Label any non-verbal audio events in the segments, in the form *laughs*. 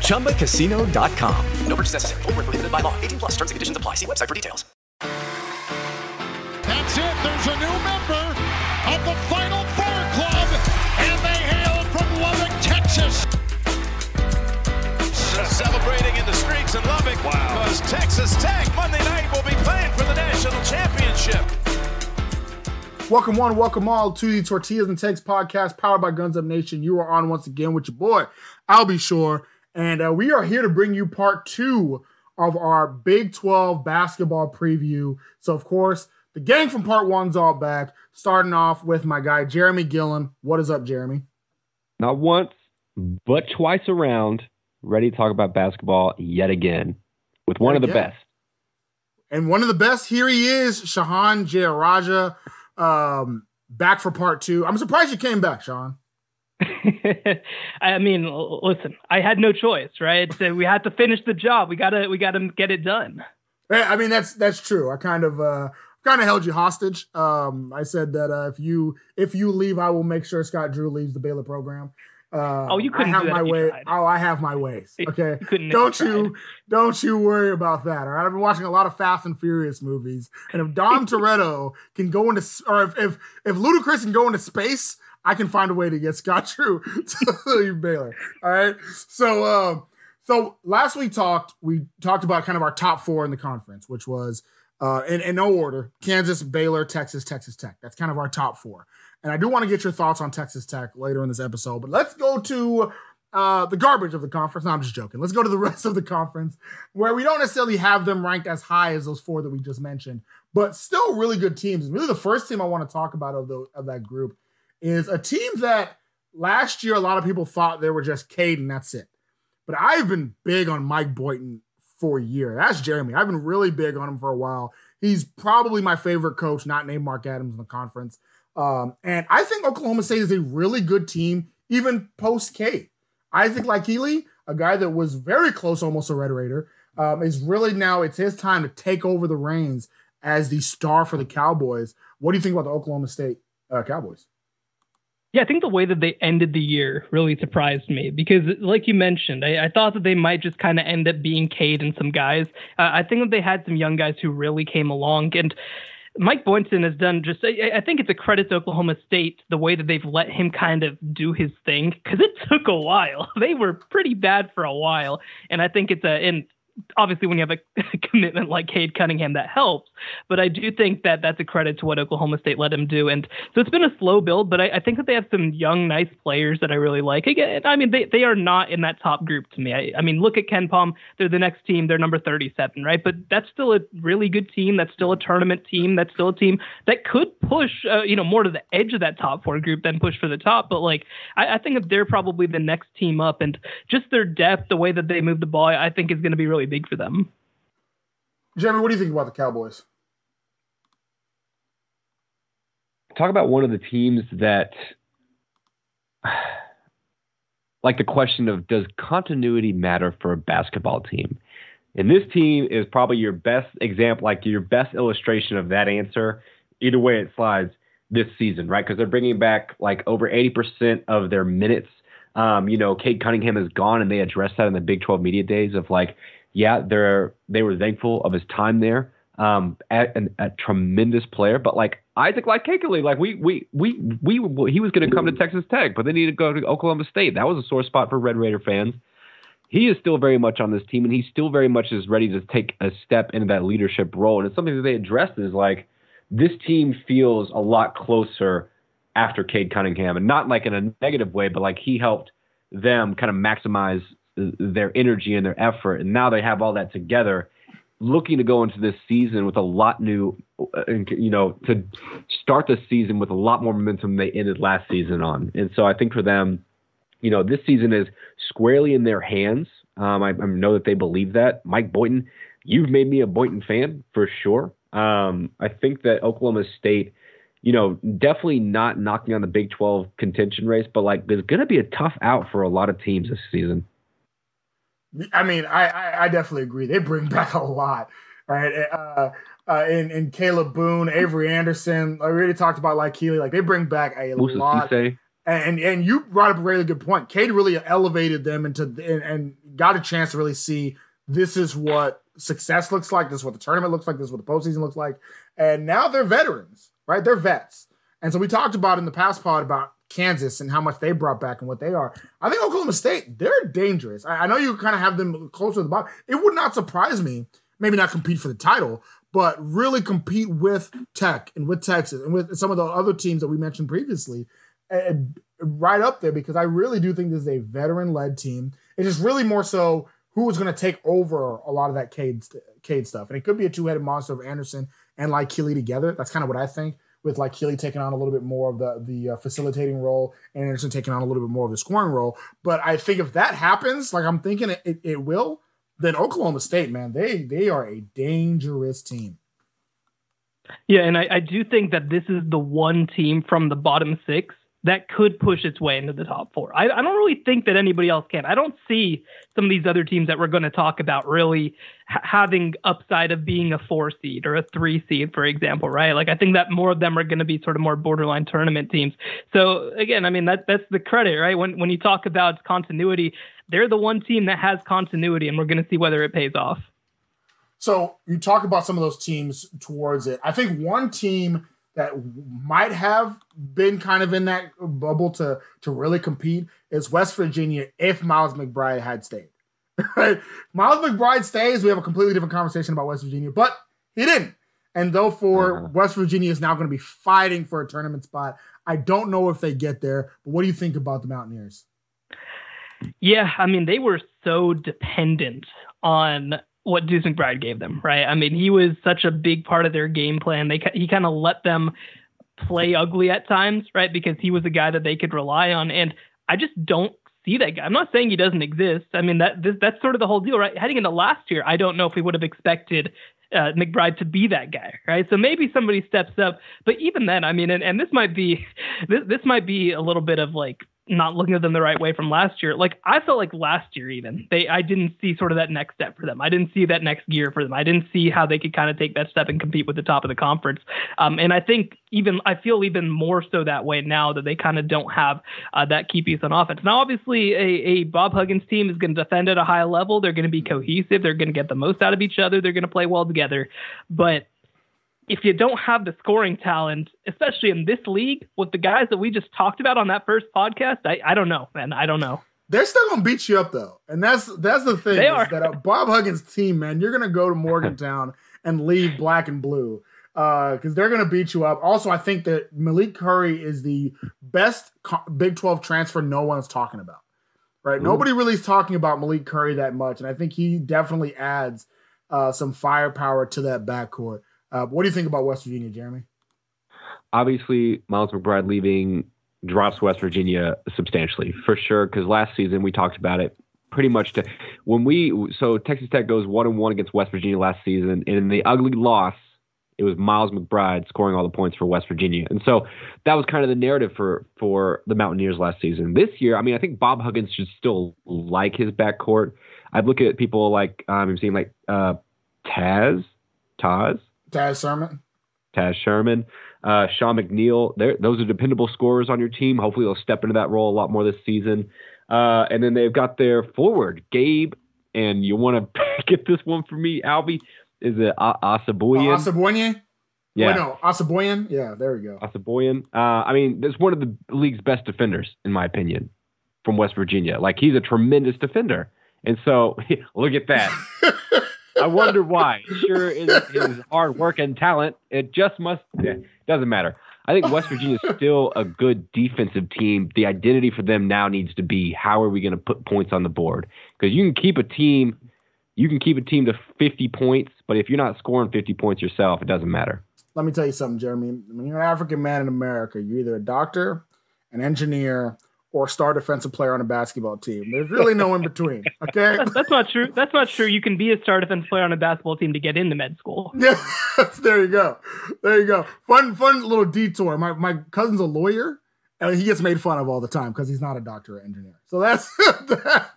ChumbaCasino.com. No purchase necessary. Void where prohibited by law. 18 plus terms and conditions apply. See website for details. That's it. There's a new member of the Final Four Club, and they hail from Lubbock, Texas. Celebrating in the streets in Lubbock because Texas Tech Monday night will be playing for the national championship. Welcome one, welcome all to the Tortillas and Takes podcast powered by Guns Up Nation. You are on once again with your boy, Albie Shore. And uh, we are here to bring you part two of our Big 12 basketball preview. So, of course, the gang from part one's all back, starting off with my guy, Jeremy Gillen. What is up, Jeremy? Not once, but twice around, ready to talk about basketball yet again with one Yet of the again. best. And one of the best, here he is, Shehan Jeyarajah, um, back for part two. I'm surprised you came back, Sean. *laughs* I mean, listen, I had no choice, right? So we had to finish the job. We gotta, we gotta get it done. I mean that's that's true. I kind of uh kind of held you hostage. Um I said that uh, if you if you leave, I will make sure Scott Drew leaves the Baylor program. Uh, Oh, you couldn't I have do that my way. tried. Oh, I have my ways. *laughs* Okay, You don't you you don't you worry about that. All right, I've been watching a lot of Fast and Furious movies, and if Dom *laughs* Toretto can go into or if if if Ludacris can go into space, I can find a way to get Scott *laughs* Drew to leave Baylor. All right, so um. So last we talked, we talked about kind of our top four in the conference, which was uh, in, in no order: Kansas, Baylor, Texas, Texas Tech. That's kind of our top four. And I do want to get your thoughts on Texas Tech later in this episode. But let's go to uh, the garbage of the conference. No, I'm just joking. Let's go to the *laughs* rest of the conference, where we don't necessarily have them ranked as high as those four that we just mentioned, but still really good teams. Really, the first team I want to talk about of the of that group is a team that last year a lot of people thought they were just Caden. That's it. But I've been big on Mike Boynton for a year. That's Jeremy. I've been really big on him for a while. He's probably my favorite coach, not named Mark Adams in the conference. Um, and I think Oklahoma State is a really good team, even post K. Isaac Likekele, a guy that was very close almost a Red Raider, um, is really now it's his time to take over the reins as the star for the Cowboys. What do you think about the Oklahoma State uh, Cowboys? Yeah, I think the way that they ended the year really surprised me because, like you mentioned, I, I thought that they might just kind of end up being Cade and some guys. Uh, I think that they had some young guys who really came along, and Mike Boynton has done just. I, I think it's a credit to Oklahoma State the way that they've let him kind of do his thing because it took a while. *laughs* They were pretty bad for a while, and I think it's a and obviously when you have a *laughs* commitment like Cade Cunningham that helps but I do think that that's a credit to what Oklahoma State let him do. And so it's been a slow build but I, I think that they have some young nice players that I really like. Again I mean they, they are not in that top group to me. I, I mean look at KenPom. They're the next team. They're number 37 right? But that's still a really good team. That's still a tournament team. That's still a team that could push uh, you know more to the edge of that top four group than push for the top. But like I, I think that they're probably the next team up. And just their depth the way that they move the ball I think is going to be really big for them Jeremy, what do you think about the Cowboys? Talk about one of the teams that, like the question of does continuity matter for a basketball team? And this team is probably your best example, like your best illustration of that answer. Either way it slides this season, right? Because they're bringing back like over 80% of their minutes. Um, you know, Cade Cunningham is gone, and they addressed that in the Big 12 media days of like, yeah, they're they were thankful of his time there. Um, at, an, a tremendous player, but like Isaac Likekele, like we we we we he was going to come to Texas Tech, but then he to go to Oklahoma State. That was a sore spot for Red Raider fans. He is still very much on this team, and he still very much is ready to take a step into that leadership role. And it's something that they addressed is like this team feels a lot closer after Cade Cunningham, and not like in a negative way, but like he helped them kind of maximize their energy and their effort, and now they have all that together looking to go into this season with a lot new, uh, you know, to start the season with a lot more momentum they ended last season on. And so I think for them, you know, this season is squarely in their hands. Um, I, I, know that they believe that. Mike Boynton, you've made me a Boynton fan for sure. Um, I think that Oklahoma State, you know, definitely not knocking on the Big 12 contention race, but like there's going to be a tough out for a lot of teams this season. I mean, I, I, I definitely agree. They bring *laughs* back a lot, right? Uh, uh, and, and Kalib Boone, Avery Anderson. I already talked about Likekele. Like they bring back a Musa lot. Cisse. And and you brought up a really good point. Cade really elevated them into and, and got a chance to really see this is what success looks like. This is what the tournament looks like. This is what the postseason looks like. And now they're veterans, right? They're vets. And so we talked about in the past pod about Kansas and how much they brought back and what they are. I think Oklahoma State, they're dangerous. I, I know you kind of have them closer to the bottom. It would not surprise me, maybe not compete for the title, but really compete with Tech and with Texas and with some of the other teams that we mentioned previously, and right up there because I really do think this is a veteran led team. It's really more so who is going to take over a lot of that Cade, Cade stuff. And it could be a two headed monster of Anderson and Likekele together. That's kind of what I think with Likekele taking on a little bit more of the the uh, facilitating role and Anderson taking on a little bit more of the scoring role. But I think if that happens, like I'm thinking it, it, it will, then Oklahoma State, man, they they are a dangerous team. Yeah, and I, I do think that this is the one team from the bottom six that could push its way into the top four. I, I, don't really think that anybody else can. I don't see some of these other teams that we're going to talk about really ha- having upside of being a four seed or a three seed, for example, right? Like I think that more of them are going to be sort of more borderline tournament teams. So again, I mean that that's the credit, right? When when you talk about continuity, they're the one team that has continuity, and we're going to see whether it pays off. So you talk about some of those teams towards it. I think one team that might have been kind of in that bubble to to really compete is West Virginia if Miles McBride had stayed. *laughs* Miles McBride stays, we have a completely different conversation about West Virginia, but he didn't. And though for uh-huh. West Virginia is now going to be fighting for a tournament spot, I don't know if they get there. But what do you think about the Mountaineers? Yeah, I mean they were so dependent on what Deuce McBride gave them, right? I mean, he was such a big part of their game plan. They he kind of let them play ugly at times, right? Because he was a guy that they could rely on, and I just don't see that guy. I'm not saying he doesn't exist. I mean, that this, that's sort of the whole deal, right? Heading into last year, I don't know if we would have expected uh, McBride to be that guy, right? So maybe somebody steps up, but even then, I mean, and, and this might be *laughs* this this might be a little bit of like not looking at them the right way from last year. Like I felt like last year even they I didn't see sort of that next step for them. I didn't see that next gear for them. I didn't see how they could kind of take that step and compete with the top of the conference. Um, and I think even I feel even more so that way now that they kind of don't have uh, that key piece on offense. Now obviously a, a Bob Huggins team is going to defend at a high level. They're going to be cohesive. They're going to get the most out of each other. They're going to play well together. But if you don't have the scoring talent, especially in this league with the guys that we just talked about on that first podcast, I, I don't know, man. I don't know. They're still gonna beat you up though, and that's that's the thing. They are. That uh, Bob Huggins team, man, you're gonna go to Morgantown *laughs* and leave black and blue because uh, they're gonna beat you up. Also, I think that Malik Curry is the best Big 12 transfer no one's talking about. Right? Ooh. Nobody really is talking about Malik Curry that much, and I think he definitely adds uh, some firepower to that backcourt. Uh, what do you think about West Virginia, Jeremy? Obviously, Miles McBride leaving drops West Virginia substantially for sure. Because last season we talked about it pretty much to when we so Texas Tech goes one and one against West Virginia last season, and in the ugly loss, it was Miles McBride scoring all the points for West Virginia, and so that was kind of the narrative for for the Mountaineers last season. This year, I mean, I think Bob Huggins should still like his backcourt. I've looked at people like um, I'm seeing like uh, Taz, Taz, Taz Sherman, Taz Sherman, uh, Sean McNeil. Those are dependable scorers on your team. Hopefully, they'll step into that role a lot more this season. Uh, and then they've got their forward, Gabe, and you want to *laughs* get this one for me, Albie. Is it Asaboyan? Uh, Asaboyan? Yeah. Wait, no, Asaboyan? Yeah, there we go. Asaboyan. Uh, I mean, that's one of the league's best defenders, in my opinion, from West Virginia. Like, he's a tremendous defender. And so, *laughs* look at that. *laughs* I wonder why. Sure, is his hard work and talent. It just must. It doesn't matter. I think West Virginia is still a good defensive team. The identity for them now needs to be how are we going to put points on the board? Because you can keep a team, you can keep a team to 50 points, but if you're not scoring 50 points yourself, it doesn't matter. Let me tell you something, Jeremy. When you're an African man in America, you're either a doctor, an engineer, or star defensive player on a basketball team. There's really no in between. Okay, *laughs* that's not true. That's not true. You can be a star defensive player on a basketball team to get into med school. *laughs* Yeah, there you go. There you go. Fun, fun little detour. My my cousin's a lawyer, he gets made fun of all the time because he's not a doctor or engineer. So that's *laughs* that,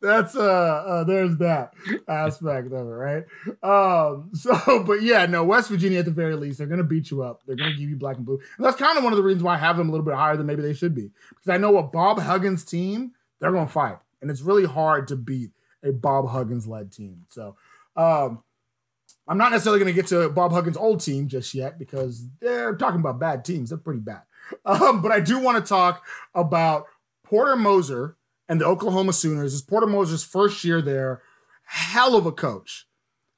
that's uh, uh, there's that aspect of it, right? Um, so, *laughs* but yeah, no, West Virginia at the very least, they're gonna beat you up. They're gonna give you black and blue, and that's kind of one of the reasons why I have them a little bit higher than maybe they should be because I know a Bob Huggins team, they're gonna fight, and it's really hard to beat a Bob Huggins led team. So. Um, I'm not necessarily going to get to Bob Huggins' old team just yet because they're talking about bad teams. They're pretty bad. Um, but I do want to talk about Porter Moser and the Oklahoma Sooners. It's Porter Moser's first year there. Hell of a coach.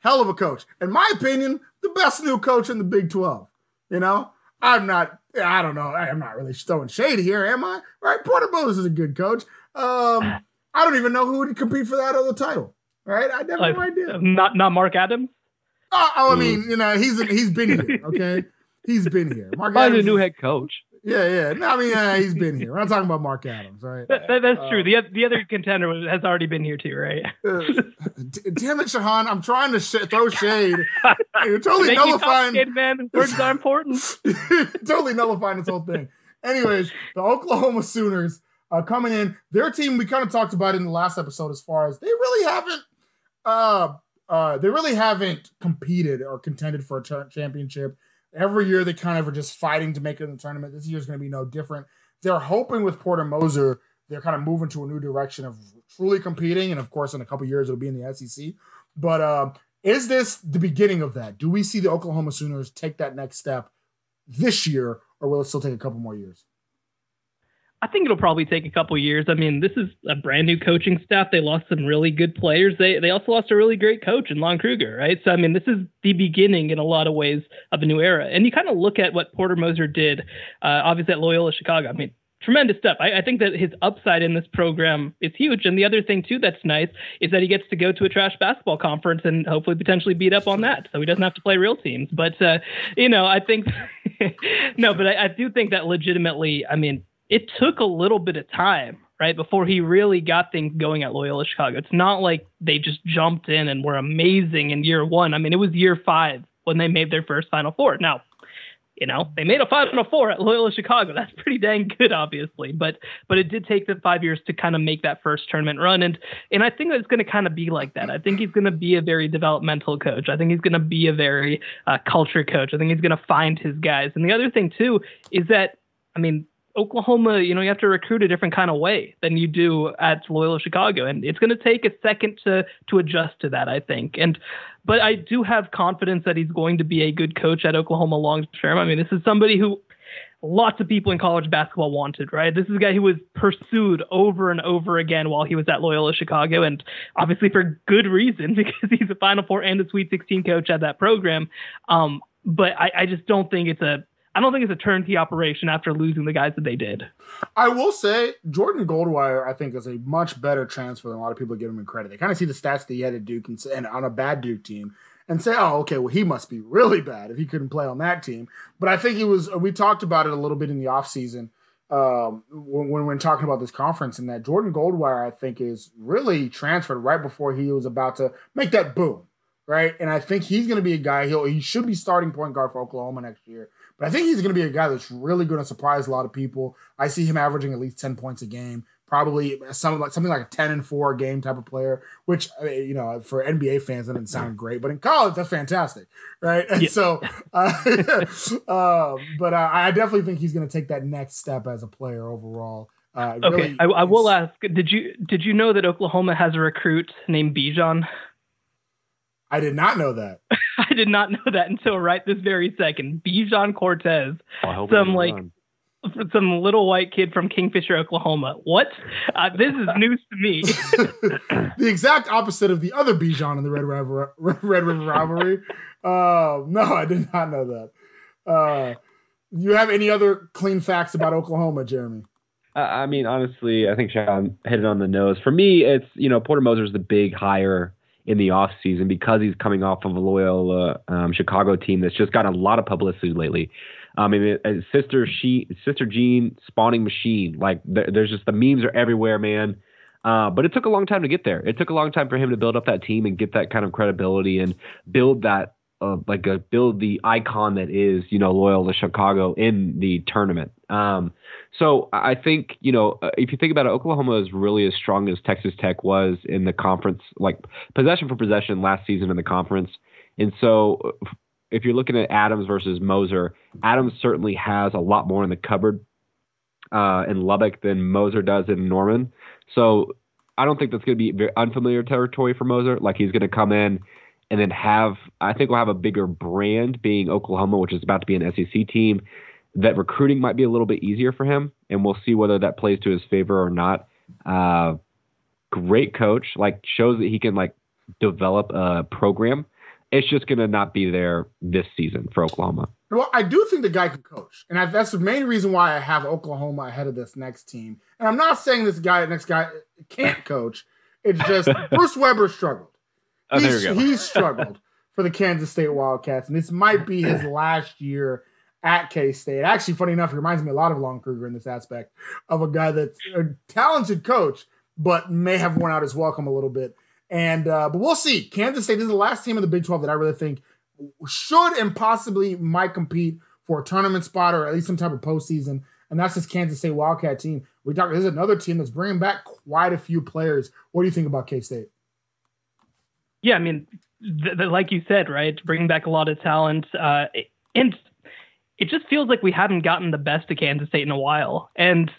Hell of a coach. In my opinion, the best new coach in the Big 12. You know, I'm not, I don't know, I'm not really throwing shade here, am I? Right? Porter Moser is a good coach. Um, I don't even know who would compete for that other title. Right? I have no idea. Not not Mark Adams. Oh, oh I mean, you know, he's he's been here. Okay, he's been here. Mark Find Adams a new head coach. Yeah, yeah. No, I mean, uh, he's been here. We're not talking about Mark Adams, right? That, that, that's uh, true. The the other contender has already been here too, right? uh, d- damn it, Shehan! I'm trying to sh- throw shade. *laughs* You're totally nullifying. You man. Words are important. *laughs* totally nullifying this whole thing. Anyways, the Oklahoma Sooners uh, coming in. Their team, we kind of talked about in the last episode, as far as they really haven't. Uh, uh, they really haven't competed or contended for a t- championship Every year they kind of are just fighting to make it in the tournament. This year is going to be no different. They're hoping with Porter Moser, they're kind of moving to a new direction of truly competing. And of course, in a couple years, it'll be in the SEC. But uh, is this the beginning of that? Do we see the Oklahoma Sooners take that next step this year, or will it still take a couple more years? I think it'll probably take a couple years. I mean, this is a brand new coaching staff. They lost some really good players. They they also lost a really great coach in Lon Kruger, right? So I mean, this is the beginning in a lot of ways of a new era. And you kind of look at what Porter Moser did, uh, obviously at Loyola Chicago. I mean, tremendous stuff. I, I, think that his upside in this program is huge. And the other thing too that's nice is that he gets to go to a trash basketball conference and hopefully potentially beat up on that, so he doesn't have to play real teams. But uh, you know, I think *laughs* no, but I, I do think that legitimately. I mean it took a little bit of time, right, before he really got things going at Loyola Chicago. It's not like they just jumped in and were amazing in year one. I mean, it was year five when they made their first Final Four. Now, you know, they made a Final Four at Loyola Chicago. That's pretty dang good, obviously. But but it did take them five years to kind of make that first tournament run, and and I think it's going to kind of be like that. I think he's going to be a very developmental coach. I think he's going to be a very uh, culture coach. I think he's going to find his guys. And the other thing too is that I mean Oklahoma, you know, you have to recruit a different kind of way than you do at Loyola Chicago, and it's going to take a second to to adjust to that, I think. And but I do have confidence that he's going to be a good coach at Oklahoma long term. I mean, this is somebody who lots of people in college basketball wanted, right? This is a guy who was pursued over and over again while he was at Loyola Chicago, and obviously for good reason *laughs* because he's a Final Four and a Sweet 16 coach at that program. Um, but I, I just don't think it's a I don't think it's a turnkey operation after losing the guys that they did. I will say Jordan Goldwire, I think, is a much better transfer than a lot of people give him credit. They kind of see the stats that he had at Duke and, and on a bad Duke team and say, oh, okay, well, he must be really bad if he couldn't play on that team. But I think he was, we talked about it a little bit in the offseason um, when, when we're talking about this conference, and that Jordan Goldwire, I think, is really transferred right before he was about to make that boom, right? And I think he's going to be a guy, he'll, he should be starting point guard for Oklahoma next year. But I think he's going to be a guy that's really going to surprise a lot of people. I see him averaging at least 10 points a game, probably something like something like a ten and four game type of player. Which you know, for NBA fans, that doesn't sound great, but in college, that's fantastic, right? And yeah. so, uh, uh, *laughs* but uh, I definitely think he's going to take that next step as a player overall. Uh, okay, really I, I, will ask: Did you did you know that Oklahoma has a recruit named Bijan? I did not know that. *laughs* I did not know that until right this very second. Bijan Cortes, oh, some like some little white kid from Kingfisher, Oklahoma. What? Uh, this is *laughs* news to me. *laughs* the exact opposite of the other Bijan in the Red River Red River rivalry. Uh, no, I did not know that. Uh, you have any other clean facts about Oklahoma, Jeremy? I mean, honestly, I think Sean hit it on the nose. For me, it's you know Porter Moser is the big hire in the off season because he's coming off of a Loyola um, Chicago team that's just got a lot of publicity lately. Um, I mean, sister she sister Jean spawning machine like there, there's just the memes are everywhere, man. Uh, but it took a long time to get there. It took a long time for him to build up that team and get that kind of credibility and build that uh, like a build the icon that is you know Loyola Chicago in the tournament. Um, so I think you know uh, if you think about it, Oklahoma is really as strong as Texas Tech was in the conference, like possession for possession last season in the conference. And so if you're looking at Adams versus Moser, Adams certainly has a lot more in the cupboard uh, in Lubbock than Moser does in Norman. So I don't think that's going to be very unfamiliar territory for Moser. Like he's going to come in and then have I think we'll have a bigger brand being Oklahoma, which is about to be an SEC team. That recruiting might be a little bit easier for him, and we'll see whether that plays to his favor or not. Uh, great coach, like shows that he can like develop a program. It's just going to not be there this season for Oklahoma. Well, I do think the guy can coach, and I, that's the main reason why I have Oklahoma ahead of this next team. And I'm not saying this guy, next guy, can't coach. It's just *laughs* Bruce Weber struggled. Oh, he's, he's struggled for the Kansas State Wildcats, and this might be his *laughs* last year at K State. Actually, funny enough, he reminds me a lot of Lon Kruger in this aspect of a guy that's a talented coach, but may have worn out his welcome a little bit. And uh, but we'll see. Kansas State is the last team in the Big 12 that I really think should and possibly might compete for a tournament spot or at least some type of postseason. And that's this Kansas State Wildcat team. We talk. There's another team that's bringing back quite a few players. What do you think about K State? Yeah, I mean, like you said, right, bringing back a lot of talent, uh, and it just feels like we haven't gotten the best of Kansas State in a while, and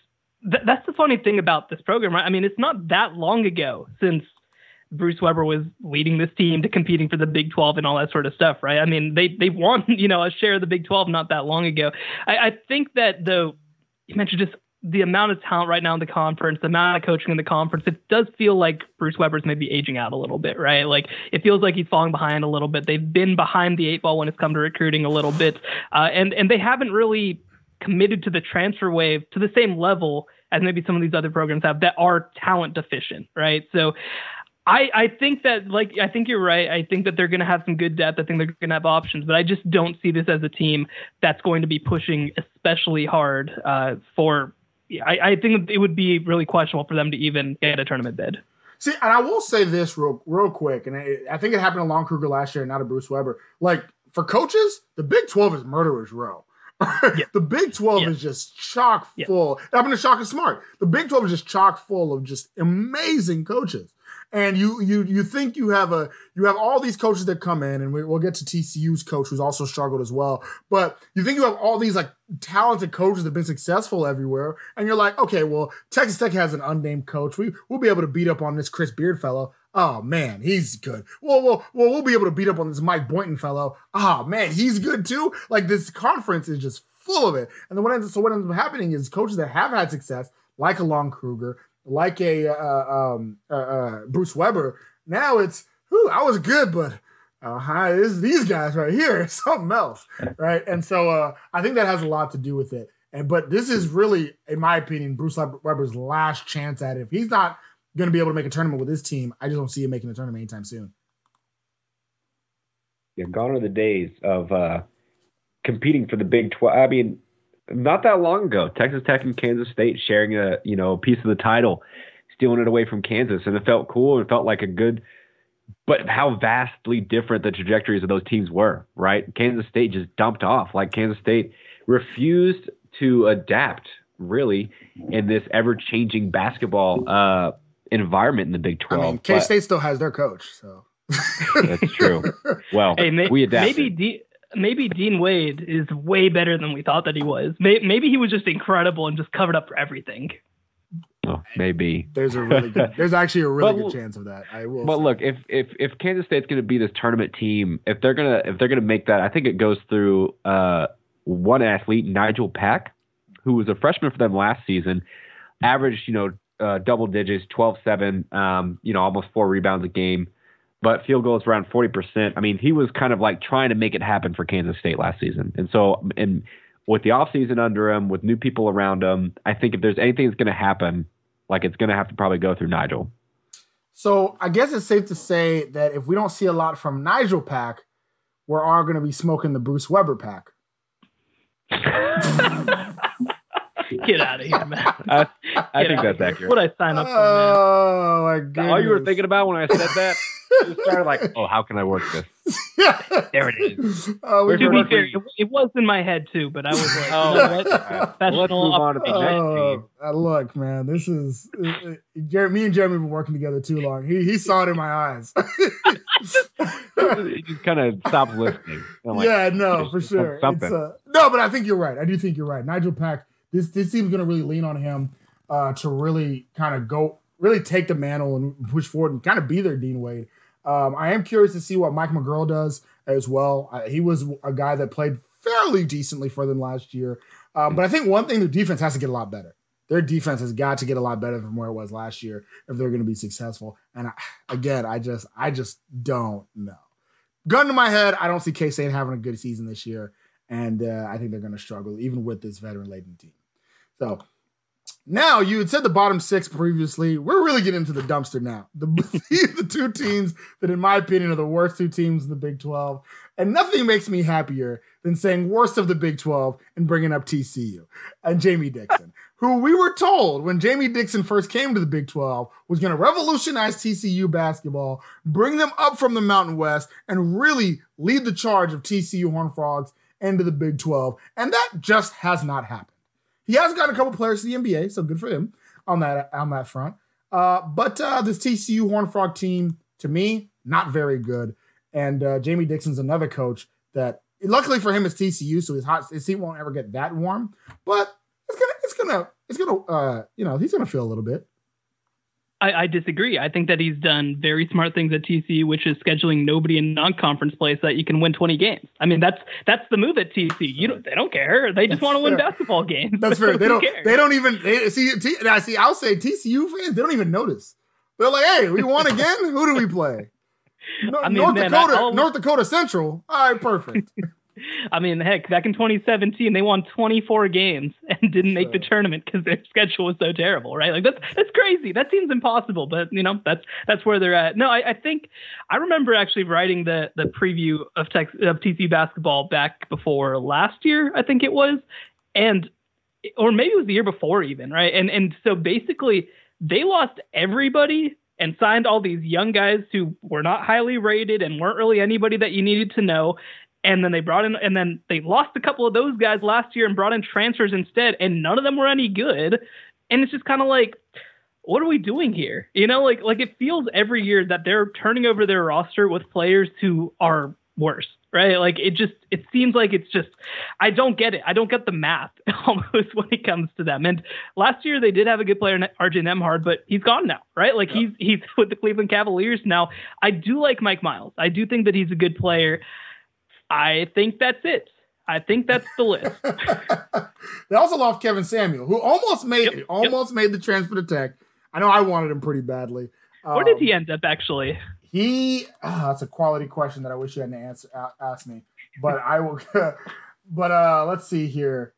th- that's the funny thing about this program, right? I mean, it's not that long ago since Bruce Weber was leading this team to competing for the Big 12 and all that sort of stuff, right? I mean, they they won, *laughs* you know, a share of the Big 12 not that long ago. I, I think that though you mentioned just the amount of talent right now in the conference, the amount of coaching in the conference, it does feel like Bruce Weber's maybe aging out a little bit, right? Like it feels like he's falling behind a little bit. They've been behind the eight ball when it's come to recruiting a little bit, uh, and and they haven't really committed to the transfer wave to the same level as maybe some of these other programs have that are talent deficient, right? So. I, I think that like I think you're right. I think that they're going to have some good depth. I think they're going to have options, but I just don't see this as a team that's going to be pushing especially hard uh, for I, I think it would be really questionable for them to even get a tournament bid. See, and I will say this real real quick, and I, I think it happened to Lon Kruger last year, not to Bruce Weber. Like for coaches, the Big Twelve is murderers row. yeah. *laughs* The Big Twelve yeah. is just chock full. Yeah. I'm going to shock and smart. The Big Twelve is just chock full of just amazing coaches and you you you think you have a you have all these coaches that come in, and we, will get to TCU's coach who's also struggled as well. But you think you have all these like talented coaches that've been successful everywhere, and you're like, okay, well, Texas Tech has an unnamed coach. We we'll be able to beat up on this Chris Beard fellow. Oh man, he's good. Well, well, well, we'll be able to beat up on this Mike Boynton fellow. Oh man, he's good too. Like this conference is just full of it. And then what ends so what ends up happening is coaches that have had success, like a Lon Kruger, like a uh, um, uh, uh, Bruce Weber. Now it's, who I was good, but uh, hi, this, these guys right here, *laughs* something else, right? And so uh, I think that has a lot to do with it. And but this is really, in my opinion, Bruce Weber's last chance at it. If he's not going to be able to make a tournament with his team, I just don't see him making a tournament anytime soon. Yeah, gone are the days of uh, competing for the Big Twelve. I mean, not that long ago, Texas Tech and Kansas State sharing a you know a piece of the title, stealing it away from Kansas, and it felt cool. It felt like a good, but how vastly different the trajectories of those teams were. Right, Kansas State just dumped off. Like Kansas State refused to adapt really in this ever changing basketball uh, environment in the Big Twelve. I Twelve. mean, K State still has their coach, so that's true. Well, Hey, may- we adapted. maybe D- maybe Dean Wade is way better than we thought that he was. Maybe he was just incredible and just covered up for everything. Oh, maybe. there's a really good. There's actually a really But- good chance of that. I will. But say. look, if if if Kansas State's going to be this tournament team, if they're gonna if they're gonna make that, I think it goes through uh, one athlete, Nigel Pack, who was a freshman for them last season, averaged you know uh, double digits, 12-7, um, you know almost four rebounds a game, but field goals around forty percent. I mean, he was kind of like trying to make it happen for Kansas State last season, and so and with the offseason under him, with new people around him, I think if there's anything that's going to happen, like it's going to have to probably go through Nigel. So I guess it's safe to say that if we don't see a lot from Nigel Pack, we're all going to be smoking the Bruce Weber pack. *laughs* Get out of here, man. *laughs* I, I think that's here. accurate. What I sign up for, Man. Oh my goodness! All you were thinking about when I said that, *laughs* you started like, oh, how can I work this? *laughs* man. There it is. Uh, we To be fair, it, it was in my head too, but I was like, Oh, you know what? all right. Let's Professional move on to the next Oh, team. uh, look, man, this is uh, uh, Jer- me and Jeremy have been working together too long. He he saw it in my eyes. He just kind of stopped listening. Like, yeah, no, for sure. Something. It's, uh, no, but I think you're right. I do think you're right. Nigel Pack, this this team's going to really lean on him uh, to really kind of go, really take the mantle and push forward and kind of be their Dean Wade. Um, I am curious to see what Mike McGuirl does as well. Uh, he was a guy that played fairly decently for them last year. Um, but I think one thing, their defense has to get a lot better. Their defense has got to get a lot better from where it was last year if they're going to be successful. And I, again, I just, I just don't know. Gun to my head, I don't see K State having a good season this year, and uh, I think they're going to struggle even with this veteran-laden team. So now you had said the bottom six previously. We're really getting into the dumpster now. *laughs* The, the two teams that, in my opinion, are the worst two teams in the Big 12. And nothing makes me happier than saying worst of the Big 12 and bringing up TCU and Jamie Dixon, *laughs* who we were told when Jamie Dixon first came to the Big 12 was going to revolutionize TCU basketball, bring them up from the Mountain West, and really lead the charge of TCU Horned Frogs into the Big 12. And that just has not happened. He has gotten a couple players to the NBA, so good for him on that on that front. Uh, but uh, this TCU Horn Frog team, to me, not very good. And uh, Jamie Dixon's another coach that, luckily for him, it's TCU, so his hot his seat won't ever get that warm. But it's gonna, it's gonna, it's gonna, uh, you know, he's gonna feel a little bit. I, I disagree. I think that he's done very smart things at TCU, which is scheduling nobody in non-conference play so that you can win 20 games. I mean, that's that's the move at TCU. You don't, they don't care. They just That's want to win basketball games. That's *laughs* fair. They don't. cares? They don't even they, see. T, now, see, I'll say TCU fans. They don't even notice. They're like, "Hey, we won again. Who do we play? No- *laughs* I mean, North man, Dakota. I- North Dakota Central. All right, perfect. *laughs* *laughs* I mean, heck, back in 2017, they won 24 games *laughs* and didn't make the tournament because their schedule was so terrible, right? Like that's that's crazy. That seems impossible, but you know that's that's where they're at. No, I, I think I remember actually writing the the preview of Tex, of TC basketball back before last year, I think it was, and or maybe it was the year before even, right? And and so basically they lost everybody and signed all these young guys who were not highly rated and weren't really anybody that you needed to know. And then they brought in, and then they lost a couple of those guys last year and brought in transfers instead, and none of them were any good. And it's just kind of like, what are we doing here? You know, like like it feels every year that they're turning over their roster with players who are worse, right? Like it just it seems like it's just I don't get it. I don't get the math *laughs* almost when it comes to them. And last year they did have a good player, RJ Nembhard, but he's gone now, right? Like he's he's *laughs* with the Cleveland Cavaliers now. I do like Mike Miles. I do think that he's a good player. I think that's it. I think that's the list. *laughs* they also lost Kevin Samuel, who almost made it almost made the transfer to Tech. I know I wanted him pretty badly. Where did Um, he end up actually? He ah, that's a quality question that I wish you hadn't answer a- asked me, but I will. *laughs* but uh let's see here.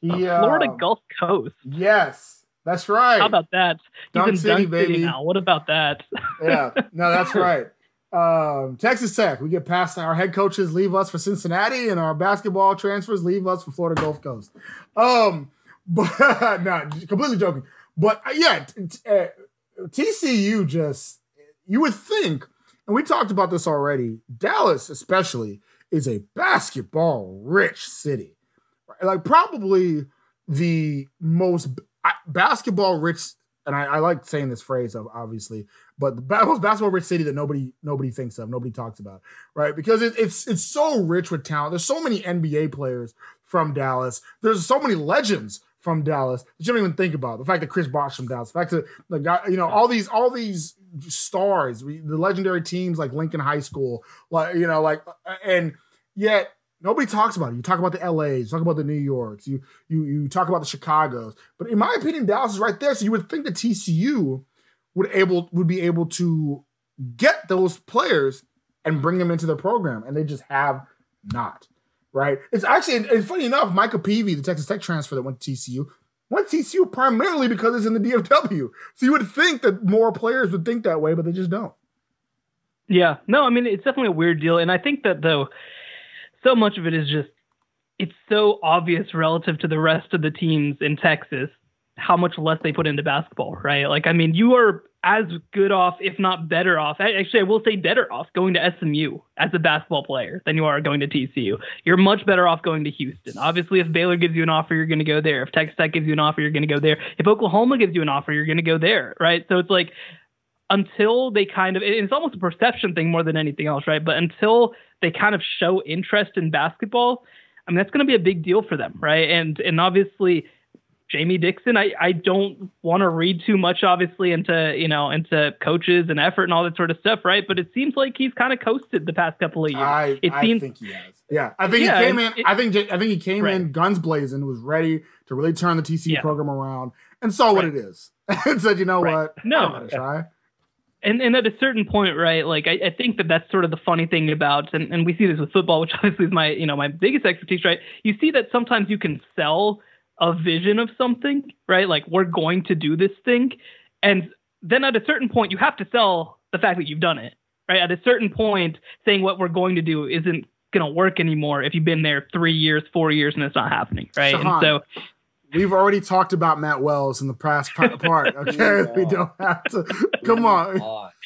He uh, Florida Gulf Coast. Yes, that's right. How about that? Dunk City, Dunk City baby. now. What about that? yeah, no, that's *laughs* right. Um, Texas Tech, we get past our head coaches leave us for Cincinnati, and our basketball transfers leave us for Florida Gulf Coast. Um, *laughs* but no, completely joking. But uh, yeah, t- t- uh, TCU just you would think, and we talked about this already. Dallas, especially, is a basketball rich city. Like probably the most basketball rich, and I, I, like saying this phrase of obviously, but the most basketball rich city that nobody nobody thinks of, nobody talks about, right? Because it, it's it's so rich with talent. There's so many NBA players from Dallas. There's so many legends from Dallas that you don't even think about. The fact that Chris Bosh from Dallas, the fact that the guy, you know, all these all these stars, we, the legendary teams like Lincoln High School, like you know, like and yet nobody talks about it. You talk about the LAs, you talk about the New Yorks, you you you talk about the Chicago's. But in my opinion, Dallas is right there. So you would think that TCU would able would be able to get those players and bring them into the program, and they just have not right? It's actually, and funny enough, Micah Peavy, the Texas Tech transfer that went to TCU, went to TCU primarily because it's in the DFW. So you would think that more players would think that way, but they just don't. Yeah, no, I mean it's definitely a weird deal, and I think that though, so much of it is just it's so obvious relative to the rest of the teams in Texas how much less they put into basketball, right? Like, I mean, you are as good off, if not better off. Actually, I will say better off going to SMU as a basketball player than you are going to TCU. You're much better off going to Houston. Obviously, if Baylor gives you an offer, you're going to go there. If Texas Tech gives you an offer, you're going to go there. If Oklahoma gives you an offer, you're going to go there, right? So it's like until they kind of, it's almost a perception thing more than anything else, right? But until they kind of show interest in basketball, I mean, that's going to be a big deal for them, right? And and obviously Jamie Dixon, I, I don't want to read too much, obviously, into you know into coaches and effort and all that sort of stuff, right? But it seems like he's kind of coasted the past couple of years. I, it I seems, think he has. Yeah, I think yeah, he came in. It, I think I think he came right. in guns blazing, was ready to really turn the TCU yeah. program around, and saw what right. it is, *laughs* and said, you know right. what, no, I'm gonna try. And and at a certain point, right? Like I, I think that that's sort of the funny thing about, and, and we see this with football, *laughs* which obviously is my you know my biggest expertise, right? You see that sometimes you can sell a vision of something, right? Like we're going to do this thing. And then at a certain point, you have to sell the fact that you've done it, right? At a certain point, saying what we're going to do isn't going to work anymore if you've been there three years, four years, and it's not happening, right? Shehan, and so We've already talked about Matt Wells in the past *laughs* part. Okay, we don't have to. Come on.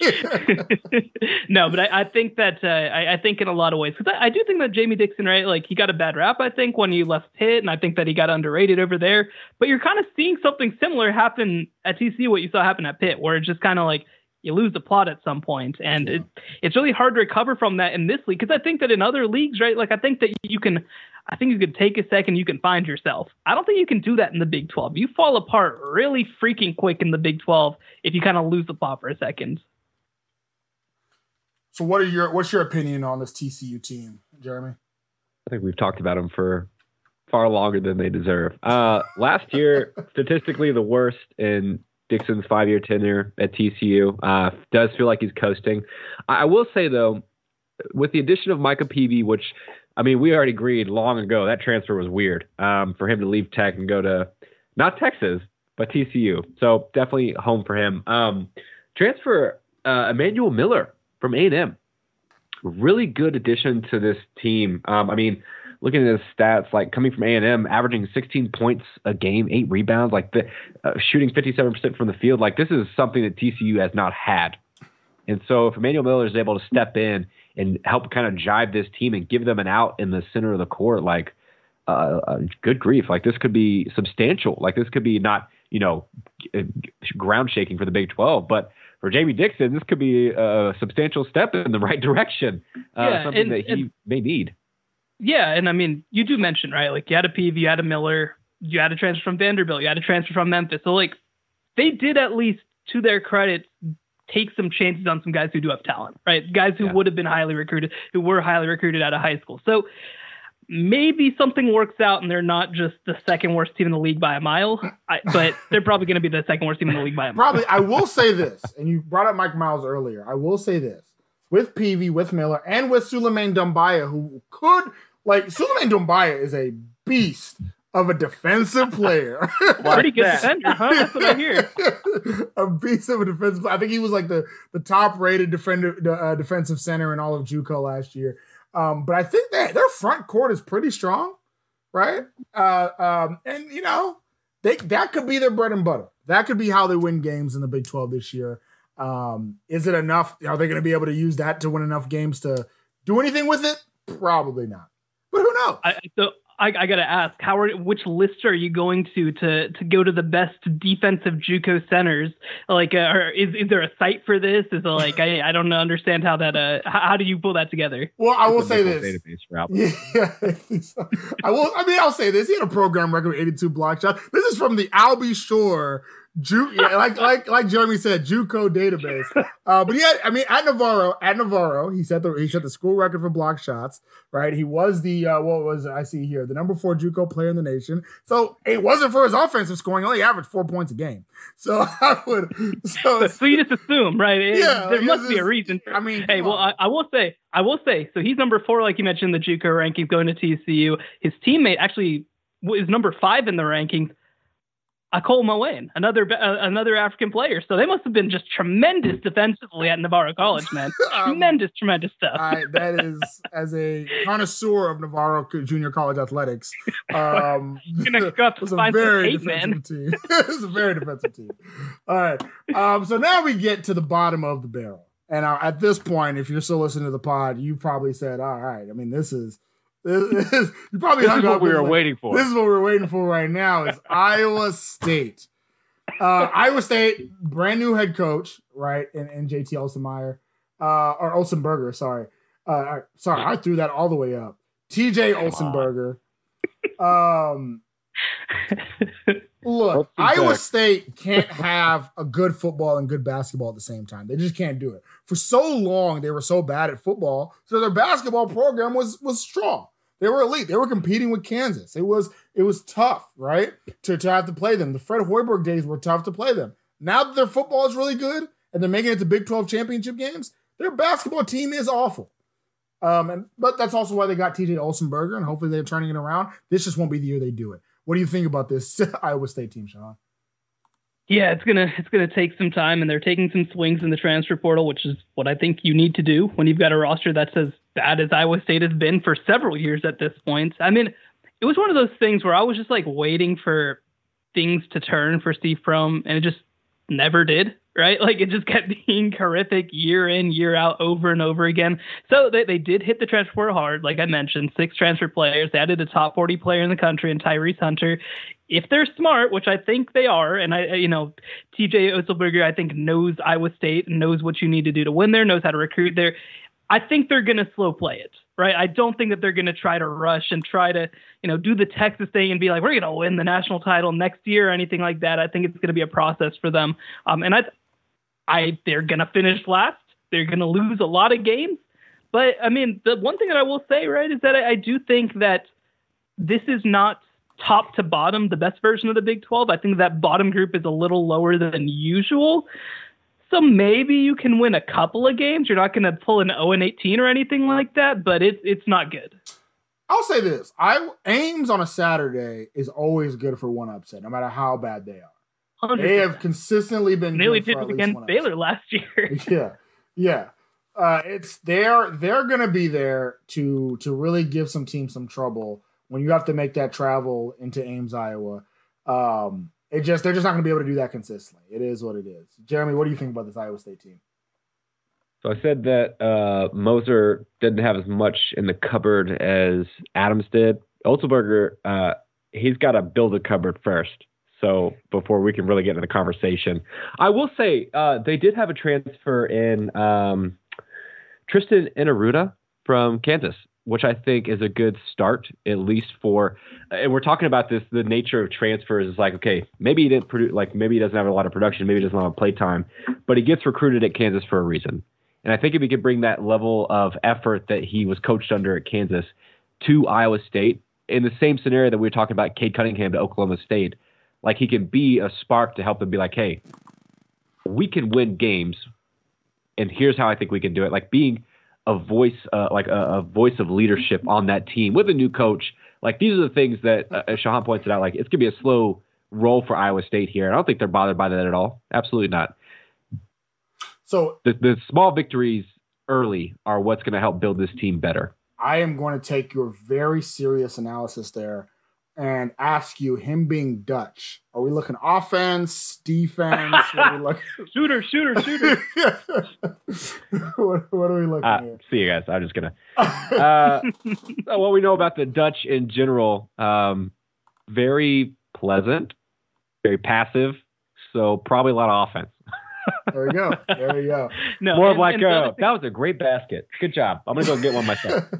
*laughs* no, but I, I, think that uh, I, I, think in a lot of ways because I, I, do think that Jamie Dixon, right? Like he got a bad rap, I think, when he left Pitt, and I think that he got underrated over there. But you're kind of seeing something similar happen at TC, what you saw happen at Pitt, where it's just kind of like you lose the plot at some point, and yeah. it, it's really hard to recover from that in this league because I think that in other leagues, right? Like I think that you can I think you could take a second, you can find yourself. I don't think you can do that in the Big 12. You fall apart really freaking quick in the Big 12 if you kind of lose the plot for a second. So, what are your what's your opinion on this TCU team, Jeremy? I think we've talked about them for far longer than they deserve. Uh, last year, *laughs* statistically, the worst in Dixon's five-year tenure at TCU. Uh, does feel like he's coasting. I will say though, with the addition of Micah Peavy, which I mean, we already agreed long ago that transfer was weird um, for him to leave Tech and go to not Texas but TCU. So definitely home for him. Um, transfer uh, Emanuel Miller from A and M. Really good addition to this team. Um, I mean, looking at his stats, like coming from A and M, averaging 16 points a game, eight rebounds, like the uh, shooting 57% from the field. Like this is something that TCU has not had. And so if Emanuel Miller is able to step in and help kind of jive this team and give them an out in the center of the court, like uh, uh, good grief, like this could be substantial. Like this could be not you know ground shaking for the Big 12, but for Jamie Dixon, this could be a substantial step in the right direction. Uh, yeah, something and, that he and, may need. Yeah, and I mean, you do mention right, like you had a Peavy, you had a Miller, you had a transfer from Vanderbilt, you had a transfer from Memphis. So like they did at least, to their credit, take some chances on some guys who do have talent, right? Guys who yeah. would have been highly recruited, who were highly recruited out of high school. So maybe something works out and they're not just the second worst team in the league by a mile, I, but *laughs* they're probably going to be the second worst team in the league by a mile. Probably. I will say this, and you brought up Mike Miles earlier. I will say this with Peavy, with Miller, and with Suleiman Doumbouya, who could like Suleiman Doumbouya is a beast of a defensive player. *laughs* Pretty good defender, huh? That's what I hear. *laughs* a beast of a defensive. I think he was like the the top rated defender, uh, defensive center in all of JUCO last year. Um, but I think that their front court is pretty strong, right? Uh, um, and you know, they that could be their bread and butter. That could be how they win games in the Big Twelve this year. Um, is it enough? Are they going to be able to use that to win enough games to do anything with it? Probably not. But who knows? I, so I, I gotta ask, how are which list are you going to to to go to the best defensive JUCO centers? Like, uh, or is is there a site for this? Is it like I I don't understand how that uh how, how do you pull that together? Well, I will say this. Database route. Yeah, *laughs* I will. I mean, I'll say this. He had a program record, 82 block shots. This is from the Albie Shore Ju- yeah, like like like Jeremy said, JUCO database. Uh, but yeah, I mean, at Navarro, at Navarro, he set the he set the school record for block shots. Right, he was the uh, what was? I see here the number four JUCO player in the nation. So it wasn't for his offensive scoring; only averaged four points a game. So *laughs* I would so so you just assume, right? It, yeah, there must be a reason. I mean, hey, well, I, I, will say, I will say, so he's number four, like you mentioned, the JUCO rankings going to TCU. His teammate actually is number five in the rankings Akol Moane, another uh, another African player. So they must have been just tremendous defensively at Navarro College, man. *laughs* um, tremendous, tremendous stuff. I, that is, as a connoisseur of Navarro Junior College athletics, um, *laughs* *laughs* it was a very hate, defensive man. team. it was a very defensive team. All right, um, so now we get to the bottom of the barrel, and uh, at this point, if you're still listening to the pod, you probably said, "All right." I mean, this is you probably this is what we were like, waiting for. This is what we're waiting for right now. Is *laughs* Iowa State. Uh, Iowa State, brand new head coach, right? And, and JT Olsenmeyer, uh, or Olsenberger, sorry. Uh, sorry, I threw that all the way up. TJ Olsenberger. Um, *laughs* look, Iowa State can't have a good football and good basketball at the same time. They just can't do it. For so long, they were so bad at football, so their basketball program was was strong. They were elite. They were competing with Kansas. It was it was tough, right? To, to have to play them. The Fred Hoiberg days were tough to play them. Now that their football is really good and they're making it to Big 12 championship games, their basketball team is awful. Um, and but that's also why they got TJ Olsenberger, and hopefully they're turning it around. This just won't be the year they do it. What do you think about this *laughs* Iowa State team, Sean? Yeah, it's gonna it's gonna take some time, and they're taking some swings in the transfer portal, which is what I think you need to do when you've got a roster that's as bad as Iowa State has been for several years at this point. I mean, it was one of those things where I was just like waiting for things to turn for Steve Prohm, and it just never did right? *laughs* Like it just kept *laughs* being horrific year in, year out, over and over again. So they, they did hit the transfer hard, like I mentioned, six transfer players. They added a top 40 player in the country and Tyrese Hunter. If they're smart, which I think they are, and I, you know, TJ Otzelberger, I think knows Iowa State and knows what you need to do to win there, knows how to recruit there. I think they're going to slow play it right? I don't think that they're going to try to rush and try to, you know, do the Texas thing and be like, we're going to win the national title next year or anything like that. I think it's going to be a process for them. Um, and I, I they're gonna finish last. They're gonna lose a lot of games. But I mean, the one thing that I will say, right, is that I, I do think that this is not top to bottom the best version of the Big 12. I think that bottom group is a little lower than usual. So maybe you can win a couple of games. You're not going to pull an 0 and 18 or anything like that, but it's it's not good. I'll say this: I Ames on a Saturday is always good for one upset, no matter how bad they are. 100%. They have consistently been nearly did it against Baylor last year. *laughs* yeah, yeah. Uh, it's they're they're gonna be there to to really give some teams some trouble when you have to make that travel into Ames, Iowa. Um, it just they're just not gonna be able to do that consistently. It is what it is. Jeremy, what do you think about this Iowa State team? So I said that uh, Moser didn't have as much in the cupboard as Adams did. Otzelberger, uh, he's got to build a cupboard first. So before we can really get into the conversation, I will say uh, they did have a transfer in um, Tristan Enaruna from Kansas, which I think is a good start, at least for. And we're talking about this. The nature of transfers is like, okay, maybe he didn't produce, like maybe he doesn't have a lot of production, maybe he doesn't have play time, but he gets recruited at Kansas for a reason. And I think if he could bring that level of effort that he was coached under at Kansas to Iowa State, in the same scenario that we were talking about Cade Cunningham to Oklahoma State like he can be a spark to help them be like, hey, we can win games, and here's how I think we can do it. Like being a voice, uh, like a, a, voice of leadership on that team with a new coach. Like these are the things that uh, Shehan pointed out. Like it's gonna be a slow roll for Iowa State here. I don't think they're bothered by that at all. Absolutely not. So the, the small victories early are what's going to help build this team better. I am going to take your very serious analysis there and ask you, him being Dutch, are we looking offense, defense? what are we *laughs* looking? shooter, shooter, shooter. *laughs* what, what, are we looking uh, at? See you guys. I'm just gonna. Uh, what we know about the Dutch in general, um, very pleasant, very passive. So probably a lot of offense. *laughs* there we go. There we go. *laughs* No, More and, of like, and uh, that was a great basket. Good job. I'm gonna go get one myself. *laughs*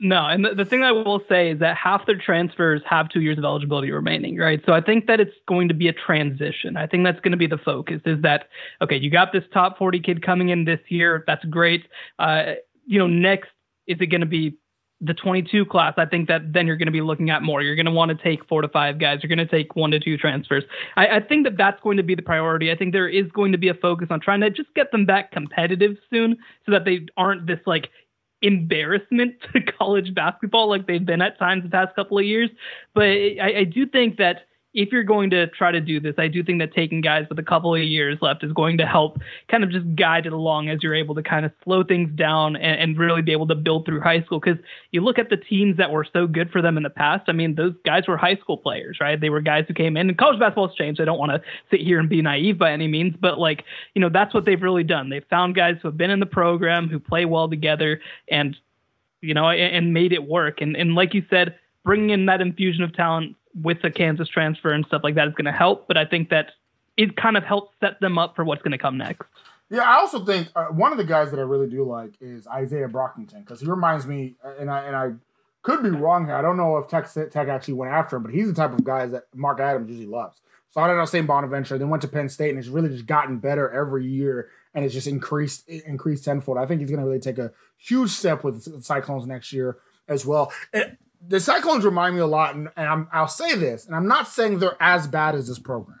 No, and the, the thing I will say is that half their transfers have two years of eligibility remaining, right? So I think that it's going to be a transition. I think that's going to be the focus is that, okay, you got this top 40 kid coming in this year. That's great. Uh, you know, next, is it going to be the 22 class? I think that then you're going to be looking at more. You're going to want to take four to five guys. You're going to take one to two transfers. I, I think that that's going to be the priority. I think there is going to be a focus on trying to just get them back competitive soon so that they aren't this like embarrassment *laughs* to college basketball like they've been at times the past couple of years. But I, I, do think that if you're going to try to do this, I do think that taking guys with a couple of years left is going to help kind of just guide it along as you're able to kind of slow things down and, and really be able to build through high school. Because you look at the teams that were so good for them in the past. I mean, those guys were high school players, right? They were guys who came in, and college basketball's changed. I don't want to sit here and be naive by any means, but like, you know, that's what they've really done. They've found guys who have been in the program, who play well together, and you know, and, and made it work. And and like you said, bringing in that infusion of talent with the Kansas transfer and stuff like that is going to help. But I think that it kind of helps set them up for what's going to come next. Yeah, I also think uh, one of the guys that I really do like is Isaiah Brockington because he reminds me, and I and I could be wrong here. I don't know if Tech Tech actually went after him, but he's the type of guy that Mark Adams usually loves. Started out St. Bonaventure, then went to Penn State, and has really just gotten better every year, and it's just increased increased tenfold. I think he's going to really take a huge step with the Cyclones next year as well. And the Cyclones remind me a lot, and, and i will say this, and I'm not saying they're as bad as this program,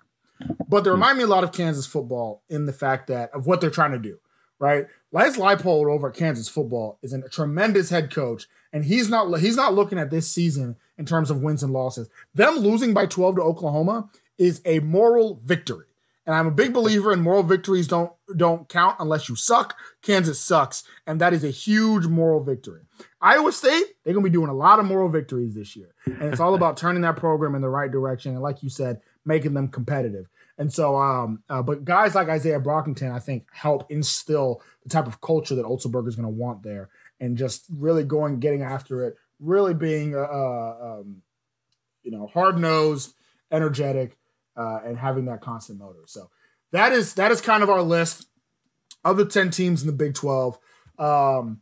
but they remind me a lot of Kansas football in the fact that of what they're trying to do, right? Les Leipold over at Kansas football is a tremendous head coach, and he's not he's not looking at this season in terms of wins and losses. Them losing by 12 to Oklahoma is a moral victory. And I'm a big believer in moral victories don't don't count unless you suck. Kansas sucks, and that is a huge moral victory. Iowa State, they're gonna be doing a lot of moral victories this year, and it's all about *laughs* turning that program in the right direction, and like you said, making them competitive. And so, um, uh, but guys like Isaiah Brockington, I think, help instill the type of culture that Otzelberger is going to want there, and just really going, getting after it, really being, uh, uh um, you know, hard nosed, energetic, uh, and having that constant motor. So that is that is kind of our list of the ten teams in the Big Twelve. Um,